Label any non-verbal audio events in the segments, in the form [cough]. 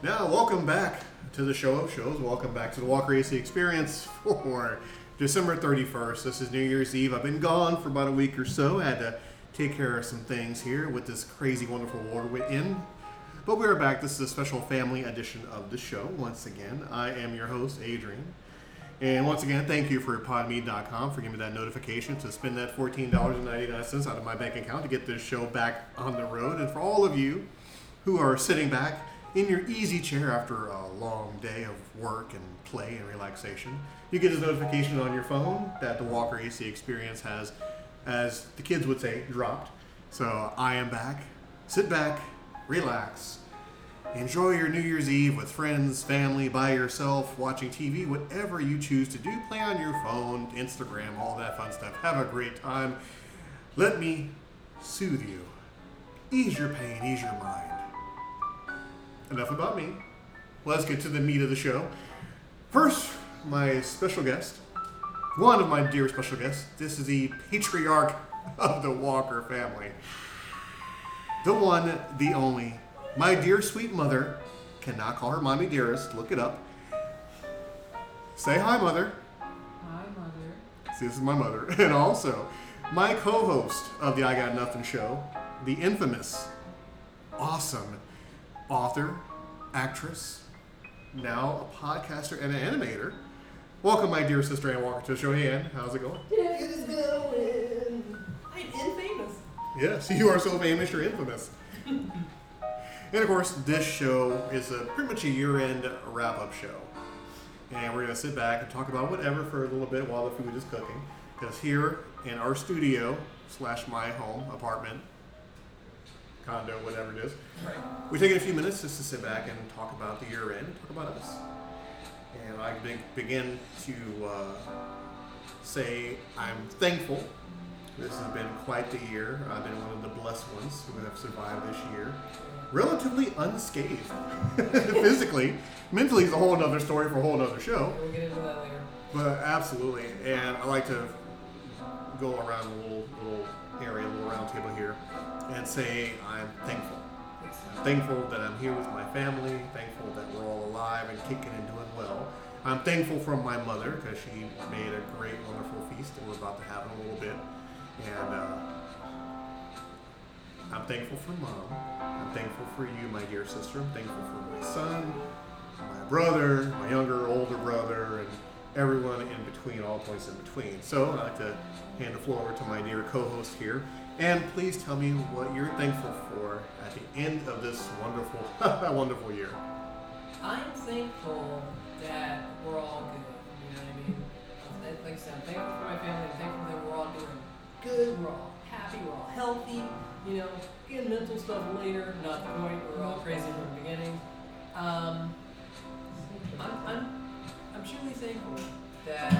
Now, welcome back to the show of shows. Welcome back to the Walker AC Experience for December 31st. This is New Year's Eve. I've been gone for about a week or so. I had to take care of some things here with this crazy, wonderful war we're in. But we're back. This is a special family edition of the show. Once again, I am your host, Adrian. And once again, thank you for podme.com for giving me that notification to spend that $14.99 out of my bank account to get this show back on the road. And for all of you who are sitting back in your easy chair after a long day of work and play and relaxation, you get a notification on your phone that the Walker AC experience has, as the kids would say, dropped. So I am back. Sit back, relax, enjoy your New Year's Eve with friends, family, by yourself, watching TV, whatever you choose to do. Play on your phone, Instagram, all that fun stuff. Have a great time. Let me soothe you. Ease your pain, ease your mind. Enough about me. Let's get to the meat of the show. First, my special guest, one of my dear special guests. This is the patriarch of the Walker family. The one, the only, my dear sweet mother. Cannot call her mommy dearest. Look it up. Say hi, mother. Hi, Mother. See, this is my mother. [laughs] And also, my co host of the I Got Nothing show, the infamous, awesome author, actress, now a podcaster and an animator. Welcome, my dear sister Ann Walker, to the show. Hey, Ann, how's it going? It is going. I'm infamous. Yes, you are so famous, you're infamous. and of course, this show is a, pretty much a year end wrap up show. And we're going to sit back and talk about whatever for a little bit while the food is cooking. Because here in our studio, slash my home, apartment, condo, whatever it is, we're taking a few minutes just to sit back and talk about the year end talk about us. And I be- begin to uh, say I'm thankful this has been quite the year. I've been one of the blessed ones who have survived this year. Relatively unscathed. [laughs] Physically. Mentally is a whole other story for a whole other show. We'll get into that later. But absolutely. And I like to go around a little, little area, a little round table here, and say I'm thankful. I'm thankful that I'm here with my family, thankful that we're all alive and kicking and doing well. I'm thankful for my mother because she made a great, wonderful feast that we're about to have in a little bit. And uh, I'm thankful for mom. I'm thankful for you, my dear sister. I'm thankful for my son, my brother, my younger, older brother, and everyone in between, all points in between. So I'd like to hand the floor over to my dear co-host here. And please tell me what you're thankful for at the end of this wonderful, [laughs] wonderful year. I'm thankful that we're all good. You know what I mean? Like- I said, I'm thankful for my family. I'm thankful that we're all doing good. We're all happy. We're all healthy. You know, getting mental stuff later. Not the point. We're all crazy from the beginning. Um, I'm, I'm, I'm truly thankful that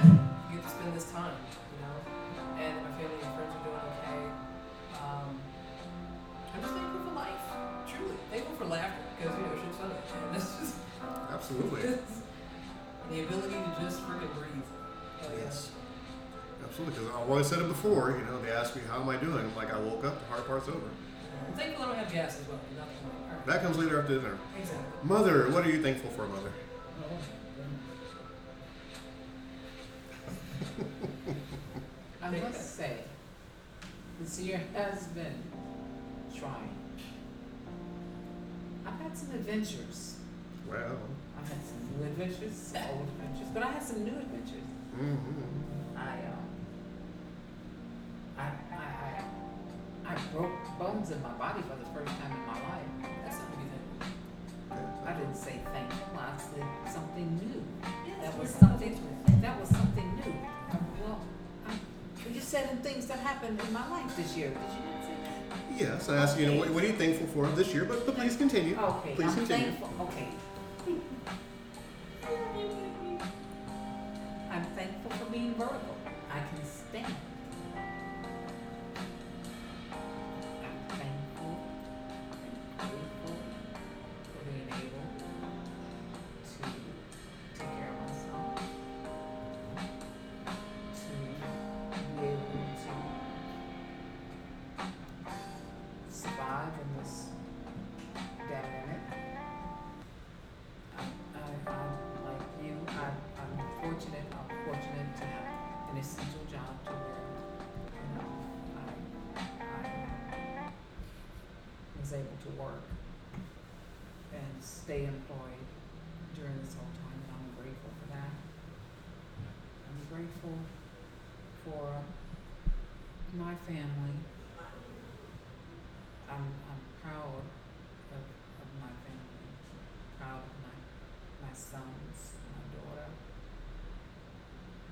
you get to spend this time. You know, and my family and friends are doing I'm just thankful for life. Truly thankful for laughter because you know shit's funny. [laughs] And that's just Absolutely. [laughs] the ability to just freaking breathe. Hell yeah. Yes. Absolutely. Because uh, I've always said it before, you know, they ask me, how am I doing? I'm like, I woke up, the hard part's over. I'm thankful I don't have gas as well. Not the point. All right. That comes later after dinner. Exactly. Mother, what are you thankful for, Mother? I must say, this year has been trying. I've had some adventures. Well, I've had some new adventures, some old adventures, but I had some new adventures. mm-hmm. I um, I I I, I broke bones in my body for the first time in my life. That's something to be. I didn't say thankful. I said something new. Yeah, That was something. That was something new. Well, I, you said in things that happened in my life this year. Did you not say that? Yes, I asked you, know, what, what are you thankful for this year? But, but please continue. Okay, Please I'm continue. thankful. Okay. I'm thankful for being vertical. able to work and stay employed during this whole time, and I'm grateful for that. I'm grateful for my family. I'm, I'm proud of, of my family, proud of my, my sons, my daughter,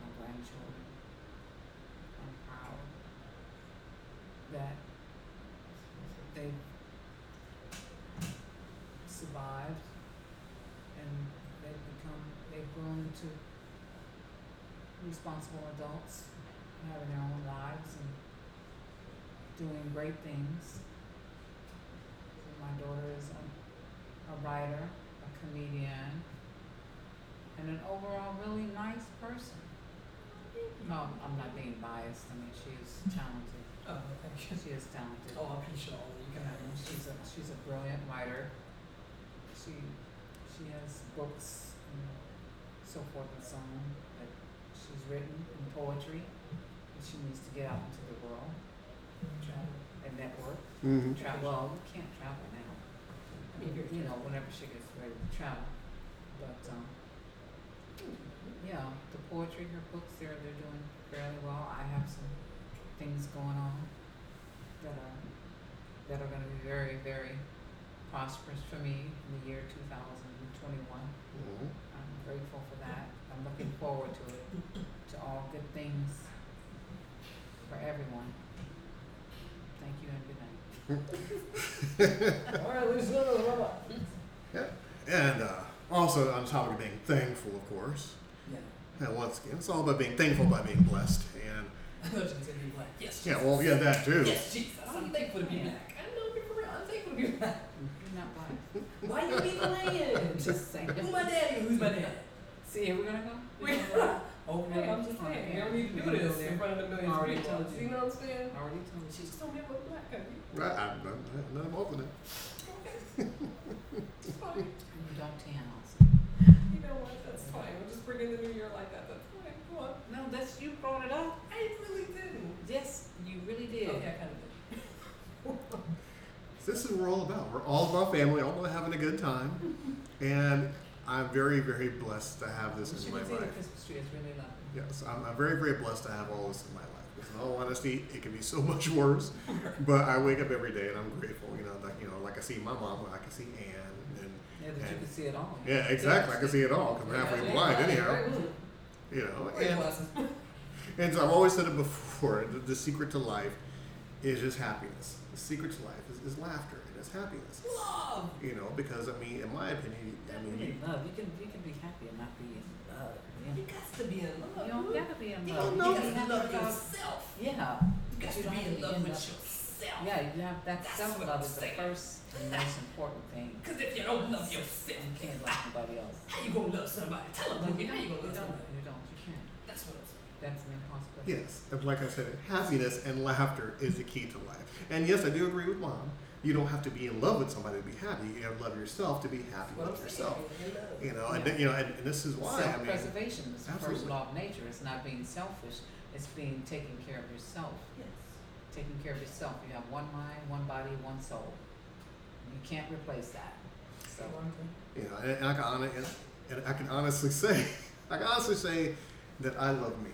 my grandchildren. Responsible adults having their own lives and doing great things. My daughter is a, a writer, a comedian, and an overall really nice person. No, I'm not being biased. I mean, she is [laughs] talented. Oh, okay. She is talented. Oh, I'm sure you can have And she's a she's a brilliant writer. She she has books and so forth and so on she's written in poetry. And she needs to get out into the world Travel. and network. Mm-hmm. Travel. Well, you can't travel now. I mean, you're You know, whenever she gets ready to travel. But um, yeah, the poetry, her books, they're they're doing fairly well. I have some things going on that are that are going to be very very prosperous for me in the year 2021. Mm-hmm. I'm grateful for that. I'm looking forward to it, to all good things for everyone. Thank you and good night. All right, ladies and gentlemen, bye bye. And uh, also on the topic of being thankful, of course. Yeah. And once again, it's all about being thankful by being blessed. And I thought you were going to be black. Yes. yeah, Jesus. well, yeah, that too. Yes, Jesus. I'm thankful to be back. I know, be for real. I'm thankful to be back. You're. Why you be playing? Just saying. Who's my daddy? Who's my dad? See, here we're gonna go. [laughs] Wait. Okay, I'm just saying. You don't need to do this in front of the millions of Already people. told you. See what I'm saying? Already told She you. just told me about black country. Right, I, I, I, I'm open it. [laughs] It's fine. You don't tan. You know what? That's fine. We'll just bring in the new year like that. That's fine. Come on. No, that's you brought it up. I really didn't. Yes, you really did. Okay, I kind of did. This is what we're all about. We're all about family, all about having a good time. And I'm very, very blessed to have this in my should see the life. Christmas tree. It's really lovely. Yes, I'm, I'm very, very blessed to have all this in my life. Because in all honesty, it could be so [laughs] much worse. But I wake up every day and I'm grateful. You know, like you know, like I see my mom, I can see Ann, and Yeah, that you can see it all. yeah, exactly. I can see it all. Cause I'm halfway blind anyhow. You know, and. [laughs] And so I've always said it before [laughs] the, the secret to life is just happiness. The secret to life is, is laughter and it's happiness. Love. You know, because I mean, in my opinion, I mean, you, in love. You can you can be happy and not be in love. Yeah. You got to be in love. You don't gotta be in You love. don't know. You can got to have love love. yourself. Yeah. You got You to be in love end with yourself. Yeah, you have that That's self what love I'm is the first and most [laughs] important thing. Because if you don't love yourself, You can't love nobody else. how you gonna love somebody? Tell them, No, Boogie, how you gonna love You don't. somebody? You don't. You can't. That's what I'm saying. That's an impossibility. yes, and like I said, happiness and laughter is the key to life. And yes, I do agree with mom. You don't have to be in love with somebody to be happy. You have to love yourself to be happy That's with yourself. In. You know, and Yeah. you know, and, and this is why I mean, Self-preservation is the first law of nature. It's not being selfish. It's being taking care of yourself. Yes. Taking care of yourself. You have one mind, one body, one soul. You can't replace that. So, you know, and, and I can hon- and, and I can honestly [laughs] say, I can honestly say that I love me.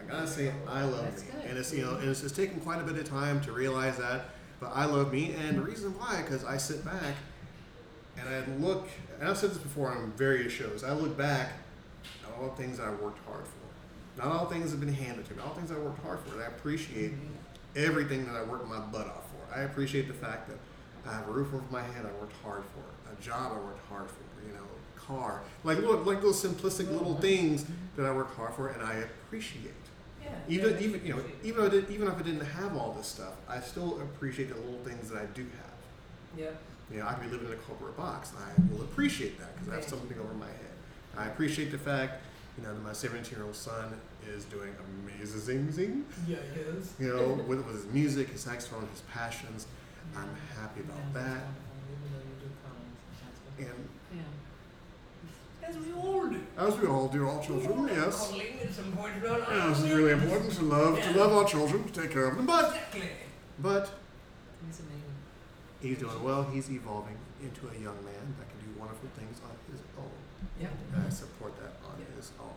I gotta say I love That's me, good. and it's you know, and it's, it's taken quite a bit of time to realize that. But I love me, and the reason why, because I sit back and I look, and I've said this before on various shows. I look back at all the things I worked hard for. Not all things have been handed to me. All things I worked hard for, and I appreciate mm-hmm. everything that I worked my butt off for. I appreciate the fact that I have a roof over my head. I worked hard for a job. I worked hard for you know, car. Like look, like those simplistic little things mm-hmm. that I worked hard for, and I appreciate. Yeah. Even yeah, even you know, it. even if I did, even if I didn't have all this stuff, I still appreciate the little things that I do have. Yeah. You know, I could be living in a corporate box, and I will appreciate that because I have something over my head. I appreciate the fact, you know, that my 17-year-old son is doing amazing. Yeah, it is. You know, with, with his music, his saxophone, his passions. I'm happy about Yeah, that. wonderful. Even though you do colors, that's what- And Yeah. As we all. As we all do, all children, yes. Calling, it's important to Yeah, this is really important to love to love our children, to take care of them. But but He's amazing. he's doing well. He's evolving into a young man that can do wonderful things on his own. Yeah. And I support that on Yeah. his own.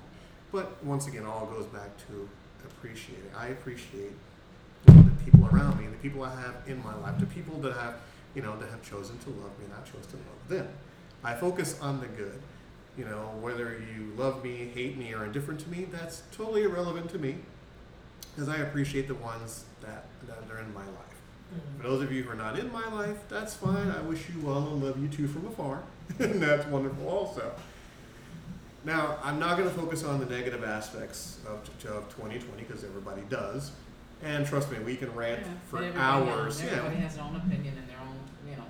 But once again, all goes back to appreciating. I appreciate the people around me, the people I have in my life, the people that have, you know, that have chosen to love me and I chose to love them. I focus on the good. You know, whether you love me, hate me, or indifferent to me, that's totally irrelevant to me, because I appreciate the ones that that are in my life. Mhm. For those of you who are not in my life, that's fine. I wish you well and love you too from afar. [laughs] and that's wonderful also. Now, I'm not going to focus on the negative aspects of, of 2020 because everybody does. And trust me, we can rant Yeah, for but everybody hours. Has, yeah. everybody has their own opinion and their own, you know.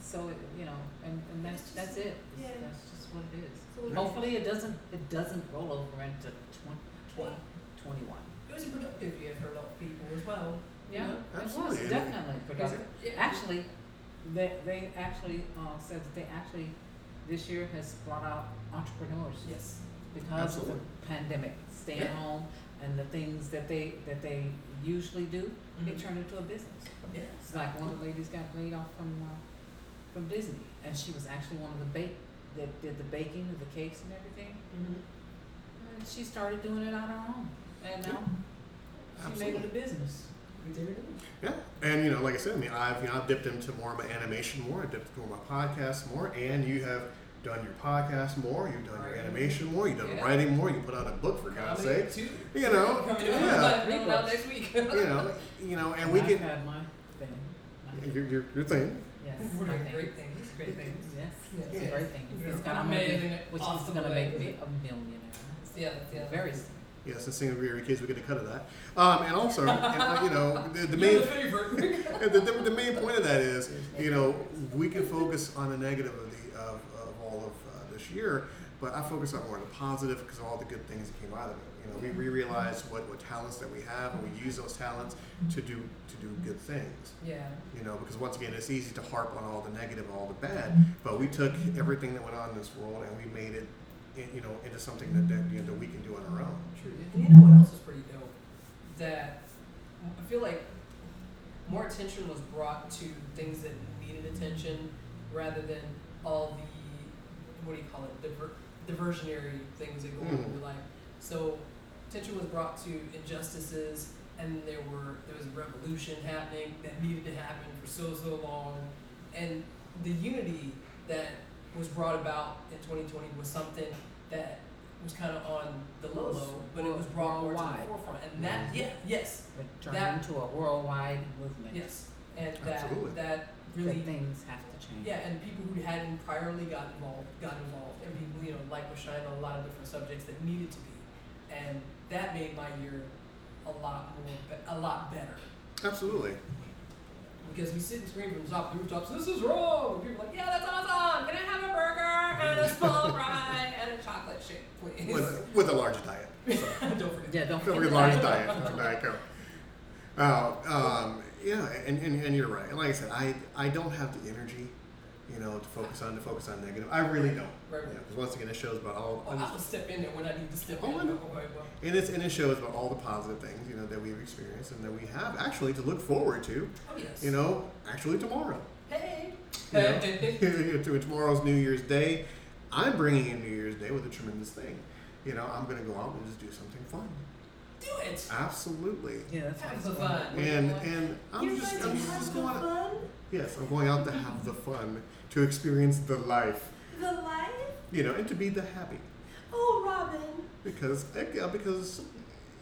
So you know, and, and that's that's it. Yeah. That's just what it is. So it- Hopefully, it doesn't it doesn't roll over into 20, 2021. It was a productive year for a lot of people as well. you Yeah, know? it Absolutely, was and- definitely productive. Yeah. Actually, they they actually uh, said that they actually this year has brought out entrepreneurs Yes. because of Absolutely. the pandemic, staying Yeah. home, and the things that they that they usually do, they Mhm. turn into a business. Yeah. It's like one of the ladies got laid off from uh, from Disney, and she was actually one of the bake that did the baking of the cakes and everything. Mm-hmm. And she started doing it on her own, and now she made it a business. We did it. Yeah, and you know, like I said, I mean, I've you know, I've dipped into more of my animation more. I've dipped into more of my podcast more, and you have done your podcast more. You've done your animation more. You've done Yeah. writing more. You put out a book for God's sake. Two. You know, [laughs] Coming yeah. coming out next week. You know, you know, and we I've can had my thing. My, your your, your thing. yes, We're my doing thing. great things. Great things. Yes, Yeah. great thing. Yeah. It's gonna Amazing, make me, which is awesome gonna make me a millionaire. Yeah. Yeah. Very soon. Yes, and seeing every case we get a cut of that. Um, and also, and, uh, you know, the, the main the [laughs] the, the, the main point of that is, you know, we can focus on the negative of the of, of all of uh, this year, but I focus on more on the positive because of all the good things that came out of it. You know, we, we realize what, what talents that we have, and we use those talents to do to do good things. Yeah. You know, because once again, it's easy to harp on all the negative, all the bad, mm-hmm. but we took everything that went on in this world and we made it, in, you know, into something that that, you know, that we can do on our own. True. And you know what else is pretty dope? That I feel like more attention was brought to things that needed attention rather than all the what do you call it diver- diversionary things that go on in Mhm. your life. So attention was brought to injustices, and there were there was a revolution happening that needed to happen for so so long, and the unity that was brought about in 2020 was something that was kind of on the low low, but it was brought more to the Worldwide. forefront, and that yeah yes It turned That- into a worldwide movement. yes, and that Absolutely. that really That things have to change. yeah, and people who hadn't priorly got involved got involved, and people you know like was shining on a lot of different subjects that needed to be, and that made my year a lot more be- a lot better Absolutely. because we sit and scream from the top of the rooftops, this is wrong, and people are like, yeah, that's awesome. Can I have a burger and a small [laughs] fry and a chocolate shake, please? With, with a large diet. [laughs] Don't forget. Yeah, don't Feel forget large diet. That's a Diet Coke. Uh, um, yeah, and, and, and you're right. And like I said, I, I don't have the energy, you know, to focus on to focus on negative. I really don't. Right. Because once again, it shows about all, I will step in there when I need to step Oh, in. Know. Oh, and it's and it shows about all the positive things, you know, that we've experienced and that we have actually to look forward to, Oh, yes. you know, actually tomorrow. Hey. You know, [laughs] [laughs] to tomorrow's New Year's Day, I'm bringing in New Year's Day with a tremendous thing. You know, I'm going to go out and just do something fun. Do it. Absolutely. Yeah, that's Have the fun. And and I'm You're just going I'm to just have going the out. fun. Yes, I'm going out to have the fun, to experience the life, The life. you know, and to be the happy. Oh, Robin. Because uh, because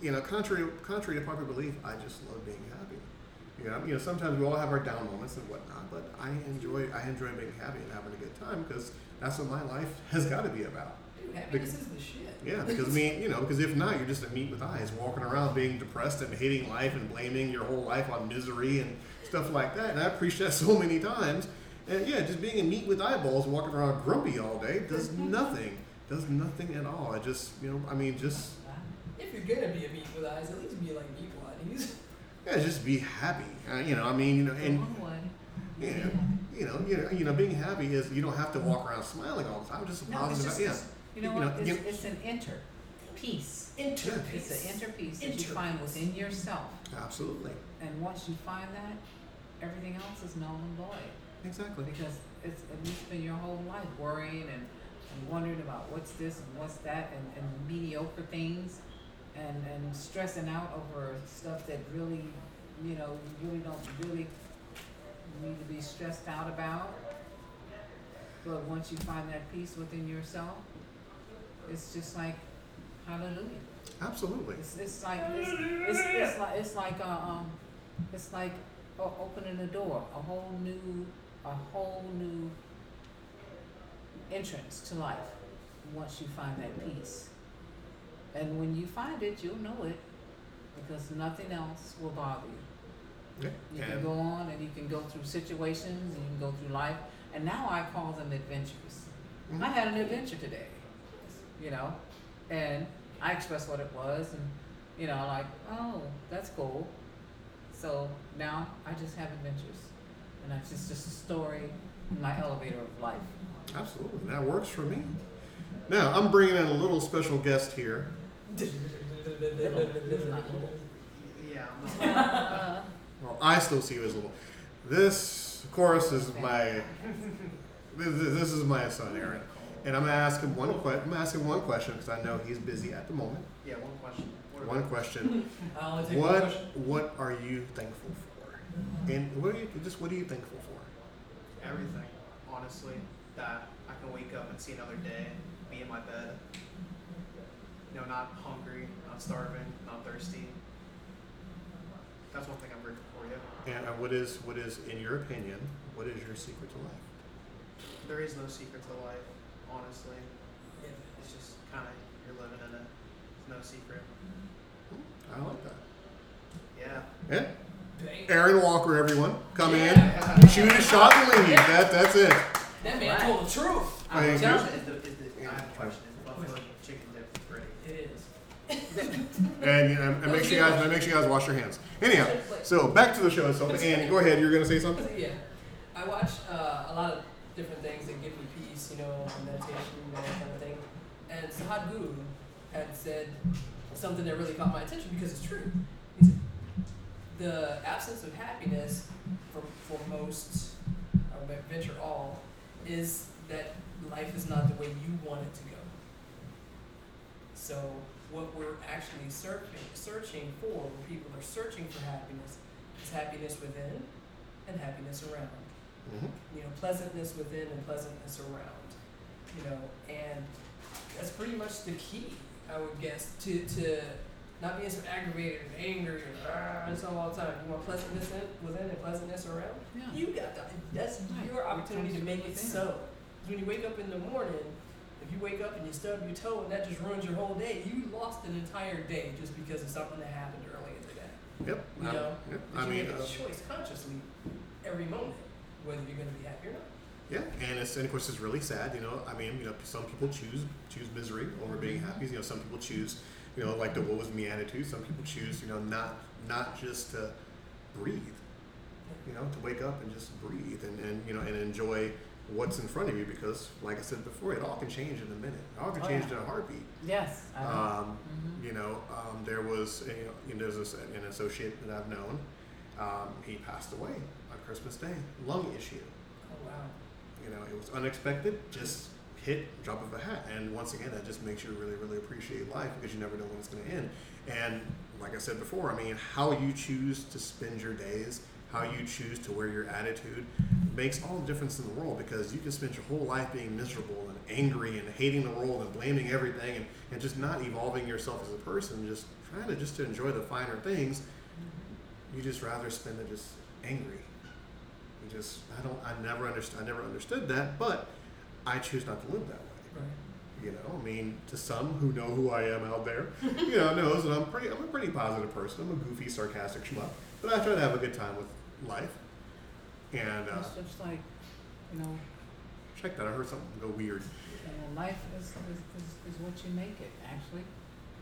you know, contrary contrary to popular belief, I just love being happy. You know, you know, sometimes we all have our down moments and whatnot, but I enjoy I enjoy being happy and having a good time because that's what my life has got to be about. Happiness is the shit. Yeah, because I mean, you know, because if not, you're just a meat with eyes, walking around being depressed and hating life and blaming your whole life on misery and stuff like that. And I preach that [laughs] so many times. And yeah, just being a meat with eyeballs, walking around grumpy all day, does nothing. Does nothing at all. I just, you know, I mean, just If you're gonna be a meat with eyes, at least be like meat bodies. [laughs] yeah, just be happy. Uh, you know, I mean, you know, and yeah, you know, you know, you know, being happy is you don't have to walk around smiling all the time. Just No, positive. just, yeah, you know You know, what, it's, you- it's an inter, peace. Interface. It's an inner peace that you find within yourself. absolutely, And once you find that, everything else is null and void. exactly. Because it's, and you spend your whole life worrying and, and wondering about what's this and what's that and, and mediocre things and, and stressing out over stuff that really, you know, you really don't really need to be stressed out about. But once you find that peace within yourself, it's just like hallelujah. Absolutely. It's, it's like it's, it's, it's like it's like uh, um it's like o- opening a door, a whole new a whole new entrance to life once you find that peace. And when you find it, you'll know it because nothing else will bother you. Yeah. You can go on and you can go through situations and you can go through life. And now I call them adventures. Mhm. I had an adventure today, you know, and I expressed what it was, and you know, like, oh, that's cool. So now I just have adventures, and that's just just a story in my elevator of life. Absolutely. That works for me. Now, I'm bringing in a little special guest here. Yeah. [laughs] Well, I still see you as little. This, of course, is my. This, this is my son, Aaron, and I'm gonna ask him one que- I'm asking one question because I know he's busy at the moment. yeah. One question. What One about- question: [laughs] I'll only take one What question. What are you thankful for? And what are you just what are you thankful for? Everything. Honestly, that I can wake up and see another day, be in my bed. You know, not hungry, not starving, not thirsty. That's one thing I'm grateful for. Yeah. And uh, what is what is in your opinion? What is your secret to life? There is no secret to life. Honestly, it's just kind of you're living in it. There's no secret. I like that. Yeah. Yeah. Bang. Aaron Walker, everyone, come Yeah. in, shoot a shot and leave. That that's it. That man Right. told the truth. I'm Thank you. telling Is the, is the, I have a question. Is buffalo chicken dip ready? It is. And, you know, and make sure you guys and make sure you guys wash your hands. Anyhow, so back to the show itself. Andy, go ahead. You're gonna say something. [laughs] Yeah. I watch uh, a lot of different things that give me peace, you know, meditation, you know, that kind of thing. And Sadhguru had said something that really caught my attention because it's true. He said, the absence of happiness for, for most, ma- venture all, is that life is not the way you want it to go. So what we're actually searching searching for, when people are searching for happiness, is happiness within and happiness around. Mhm. You know, pleasantness within and pleasantness around. You know, and that's pretty much the key, I would guess, to to not being so aggravated and angry and ah, and so all the time. You want pleasantness in, within and pleasantness around. Yeah. You got that. That's Right. your opportunity to make it within. so. 'Cause when you wake up in the morning, if you wake up and you stub your toe and that just ruins your whole day, you lost an entire day just because of something that happened earlier today. Yep. You know, yep. But I you mean, make a uh, choice consciously every moment whether you're going to be happy or not. Yeah, and it's and of course it's really sad. You know, I mean, you know, some people choose choose misery over being happy. You know, some people choose, you know, like the "what was me" attitude. Some people choose, you know, not not just to breathe. You know, to wake up and just breathe and, and you know and enjoy what's in front of you because, like I said before, it all can change in a minute. It all can Oh, change yeah. in a heartbeat. Yes. Um, Mhm. you know, um, there was a, you know, there's this, an associate that I've known. Um, he passed away on Christmas Day, lung issue. Oh wow. You know, it was unexpected, just hit drop of a hat. And once again, that just makes you really, really appreciate life because you never know when it's going to end. And like I said before, I mean, how you choose to spend your days, how you choose to wear your attitude, makes all the difference in the world because you can spend your whole life being miserable and angry and hating the world and blaming everything and, and just not evolving yourself as a person, just trying to just to enjoy the finer things. You just rather spend it just angry. You just I don't I never understood I never understood that, but I choose not to live that way. Right. You know, I mean, to some who know who I am out there, you know, knows that I'm pretty. I'm a pretty positive person. I'm a goofy, sarcastic schmuck, but I try to have a good time with life. And uh, It's just like, you know, check that. I heard something go weird. And life is, is, is, is what you make it, actually.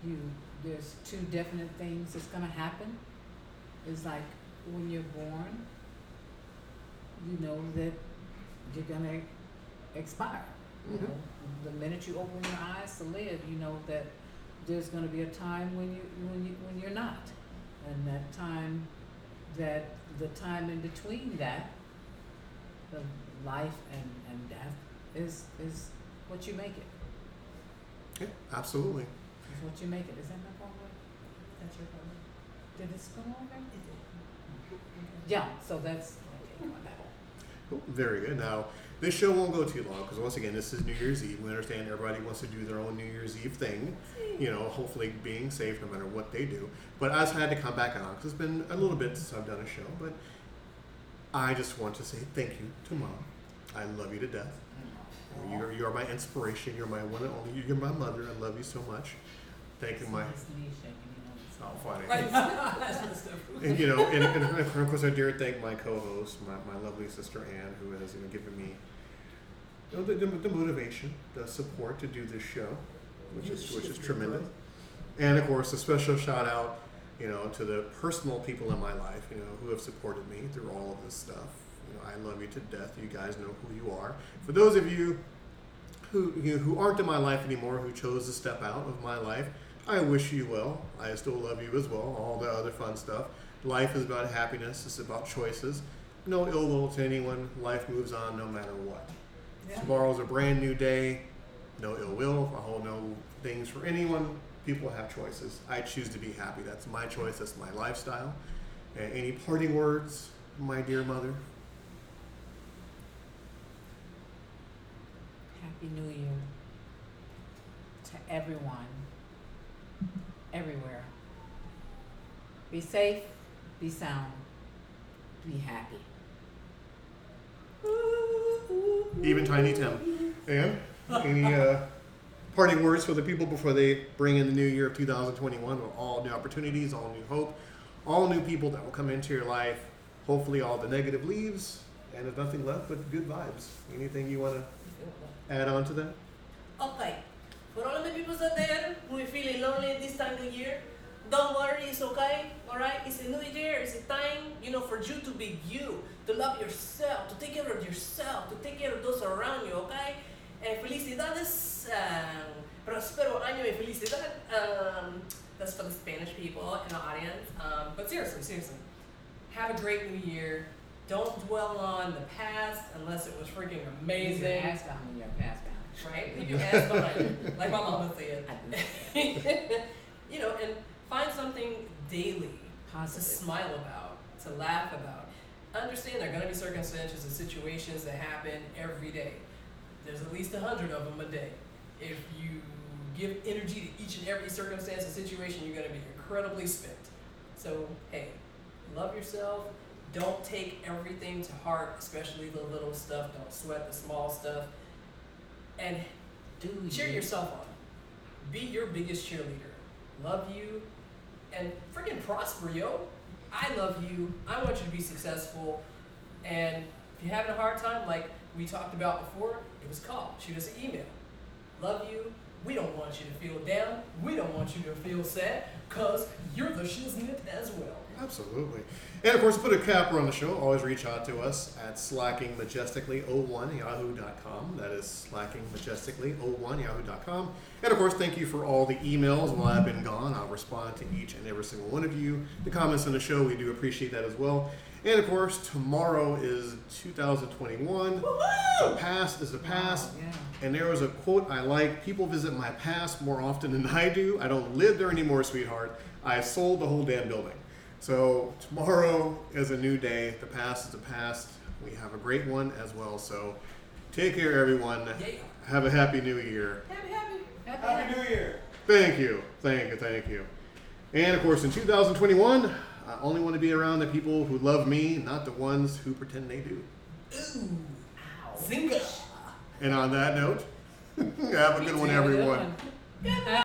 You, there's two definite things that's gonna happen. It's like when you're born, you know that you're gonna expire. You Mhm. know, the minute you open your eyes to live, you know that there's gonna be a time when you, when you, when you're not. And that time, that, the time in between that, the, life and, and death is is what you make it. Yeah, absolutely. Is what you make it. Is that my problem? That's your problem. Did it spill over? Yeah. So that's okay. come on now. Cool. Very good. Now, this show won't go too long because once again, this is New Year's Eve. We understand everybody wants to do their own New Year's Eve thing. You know, hopefully being safe no matter what they do. But I just had to come back on because it's been a little bit since I've done a show. But I just want to say thank you to mom. I love you to death. You're, you're my inspiration. You're my one and only. You're my mother. I love you so much. Thank you, my. His knees shaking, you know, it's- Oh, funny. Right. [laughs] That's what stuff. And you know, and, and of course, I dare thank my co-host, my, my lovely sister Ann, who has you know, given me you know, the, the, the motivation, the support to do this show, which is which is tremendous. And of course, a special shout out, you know, to the personal people in my life, you know, who have supported me through all of this stuff. You know, I love you to death. You guys know who you are. For those of you who you know, who aren't in my life anymore, who chose to step out of my life, I wish you well. I still love you as well. All the other fun stuff. Life is about happiness. It's about choices. No ill will to anyone. Life moves on no matter what. Yeah. Tomorrow's a brand new day. No ill will. I hold no things for anyone. People have choices. I choose to be happy. That's my choice. That's my lifestyle. And any parting words, my dear mother? Happy New Year to everyone, everywhere. Be safe, be sound, be happy. Even Tiny Tim. And any uh, parting words for the people before they bring in the new year of 2021 with all new opportunities, all new hope, all new people that will come into your life. Hopefully, all the negative leaves, and there's nothing left but good vibes. Anything you want to add on to that? Okay, for all of the people out there who are feeling lonely this time of year, don't worry, it's okay. All right, it's a new year. It's a time, you know, for you to be you, to love yourself, to take care of yourself, to take care of those around you. Okay. Eh, felicidades, um, prospero año y felicidad. Um, that's for the Spanish people in the audience. Um, but seriously, seriously, have a great new year. Don't dwell on the past unless it was freaking amazing. behind your past. Right? Leave your ass behind like my mama said. [laughs] You know, and find something daily to smile about, to laugh about. Understand there are going to be circumstances and situations that happen every day. There's at least a hundred of them a day. If you give energy to each and every circumstance and situation, you're going to be incredibly spent. So, hey, love yourself. Don't take everything to heart, especially the little stuff. Don't sweat the small stuff. And Do cheer you. yourself on. Be your biggest cheerleader. Love you and freaking prosper, yo. I love you. I want you to be successful. And if you're having a hard time, like we talked about before, it was called. Shoot us an email. Love you. We don't want you to feel down. We don't want you to feel sad because you're the shiznit as well. Absolutely. And of course, put a capper on the show, always reach out to us at slackingmajestically01yahoo.com. That is slackingmajestically01yahoo.com. And of course, thank you for all the emails while I've been gone. I'll respond to each and every single one of you. The comments on the show, we do appreciate that as well. And of course, tomorrow is 2021. Woo-hoo! The past is the past. Oh, yeah. And there was a quote I like People visit my past more often than I do. I don't live there anymore, sweetheart. I sold the whole damn building. So tomorrow is a new day. The past is the past. We have a great one as well. So take care, everyone. Yeah. Have a happy new year. Happy, happy. Happy, Happy New Year! Thank you. Thank you. Thank you. And of course, in 2021, I only want to be around the people who love me, not the ones who pretend they do. Ooh. Ow. Zinga. And on that note, [laughs] have a good one, Have a good everyone. one.